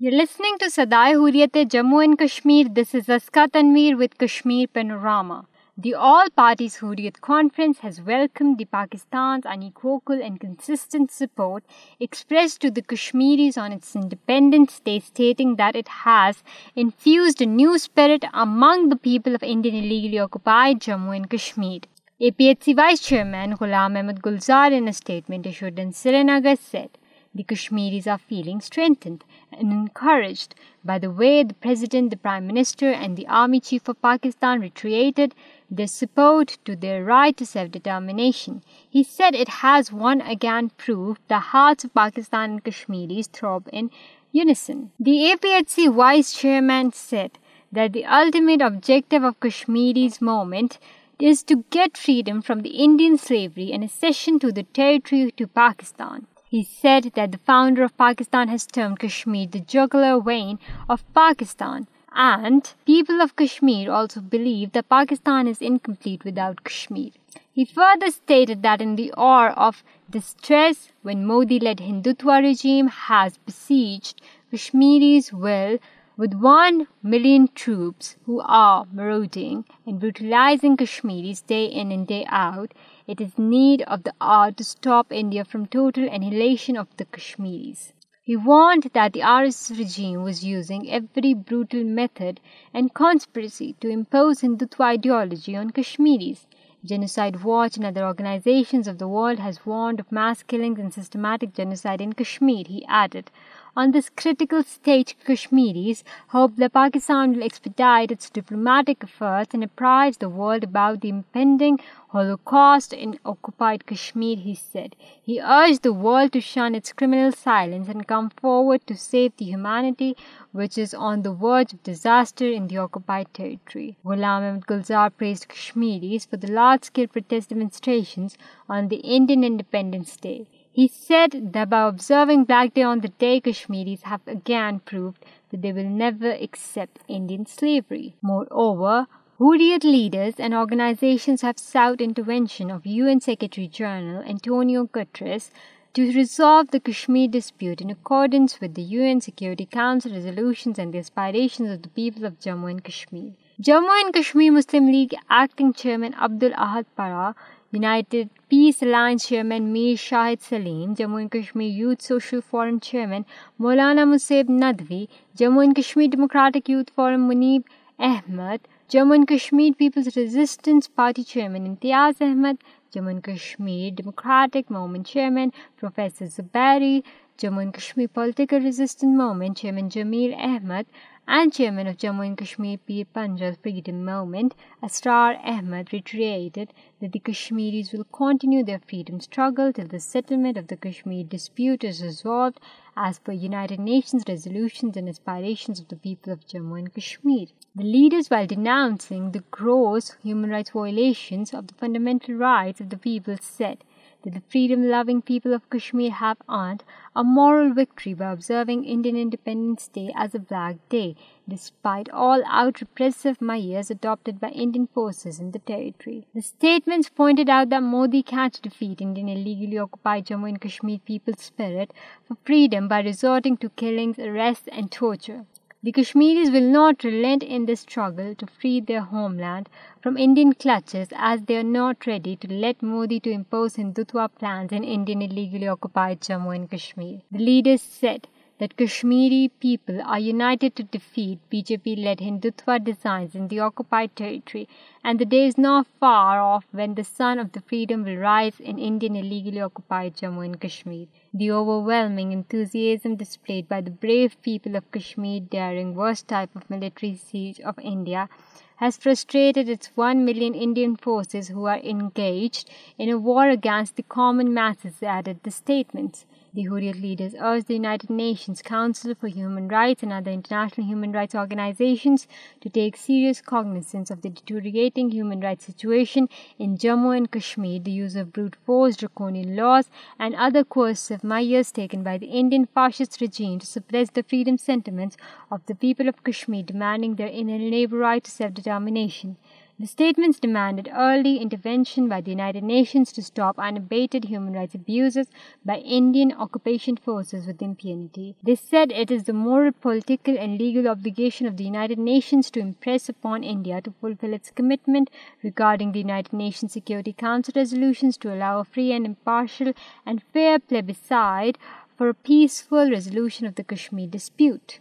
Listening to Sadaye Hurriyat Jammu Kashmir with Kashmir panorama the all parties has welcome the Kashmiris on its has infused new spirit among the people of Indian A P H C vice chairman Ghulam Ahmad Gulzar entitlement said the feeling strengthened and encouraged by the way the President, the Prime Minister and the Army Chief of Pakistan reiterated their support to their right to self-determination. He said it has once again proved the hearts of Pakistan and Kashmiris throb in unison. The APHC Vice Chairman said that the ultimate objective of Kashmiri's movement is to get freedom from the Indian slavery and accession to the territory to Pakistan. He said that the founder of Pakistan has termed Kashmir the jugular vein of Pakistan, and people of Kashmir also believe that Pakistan is incomplete without Kashmir. He further stated that in the hour of distress, when Modi-led Hindutva regime has besieged Kashmiris' will with one million troops who ordering brutalizing out it is need of the hour India from total annihilation of the Kashmiriyat was using method and conspiracy ideology on Kashmiricide which intentions want mass killing and systematic On this critical stage, Kashmiris hope that Pakistan will expedite its diplomatic efforts and apprise the world about the impending Holocaust in occupied Kashmir, he said. He urged the world to shun its criminal silence and come forward to save the humanity which is on the verge of disaster in the occupied territory. Ghulam Ahmed Gulzar praised Kashmiris for the large-scale protest demonstrations on the Indian Independence Day. He said that by observing Black Day on the day, Kashmiris have again proved that they will never accept Indian slavery. Moreover, Hurriyat leaders and organizations have sought intervention of UN Secretary General Antonio Guterres to resolve the Kashmir dispute in accordance with the UN Security Council resolutions and the aspirations of the people of Jammu and Kashmir. Jammu and Kashmir Muslim League acting chairman Abdul Ahad Para united peace alliance chairman Mir Shahid Salim Jammu and Kashmir youth social forum chairman Maulana Musaib Nadvi Jammu and Kashmir democratic youth forum Munib Ahmad Jammu and Kashmir peoples resistance party chairman Imtiyaz Ahmad Jammu and Kashmir democratic movement chairman professor Zubairi Jammu and Kashmir political resistance movement chairman Jamil Ahmad and chairman of Jammu پیگی movement stated will continue the freedom struggle settlement of the Kashmir dispute fundamental right peoples said The freedom-loving people of Kashmir have earned a moral victory by observing Indian Independence Day as a Black Day, despite all out repressive measures adopted by Indian forces in the territory. The statements pointed out that Modi can't defeat Indian illegally occupied Jammu and Kashmir people's spirit for freedom by resorting to killings, arrests and torture. The Kashmiris will not relent in this struggle to free their homeland from Indian clutches, as they are not ready to let Modi to impose Hindutva plans in Indian illegally occupied Jammu and Kashmir. The leaders said that Kashmiri people are united to defeat BJP-led Hindutva designs in the occupied territory, and the day is not far off when the sun of the freedom will rise in Indian illegally occupied Jammu and Kashmir. The overwhelming enthusiasm displayed by the brave people of Kashmir during the worst type of military siege of India has frustrated its 1 million Indian forces who are engaged in a war against the common masses, added the statement. The Hurriyet leaders urged the United Nations Council for Human Rights and other international human rights organizations to take serious cognizance of the deteriorating human rights situation in Jammu and Kashmir, the use of brute force, draconian laws, and other coercive measures taken by the Indian fascist regime to suppress the freedom sentiments of the people of Kashmir, demanding their inalienable right to self-determination domination. The statements demanded early intervention by the United Nations to stop unabated human rights abuses by Indian occupation forces with impunity. They said it is the moral, political and legal obligation of the United Nations to impress upon India to fulfill its commitment regarding the United Nations Security Council resolutions to allow a free and impartial and fair plebiscite for a peaceful resolution of the Kashmir dispute.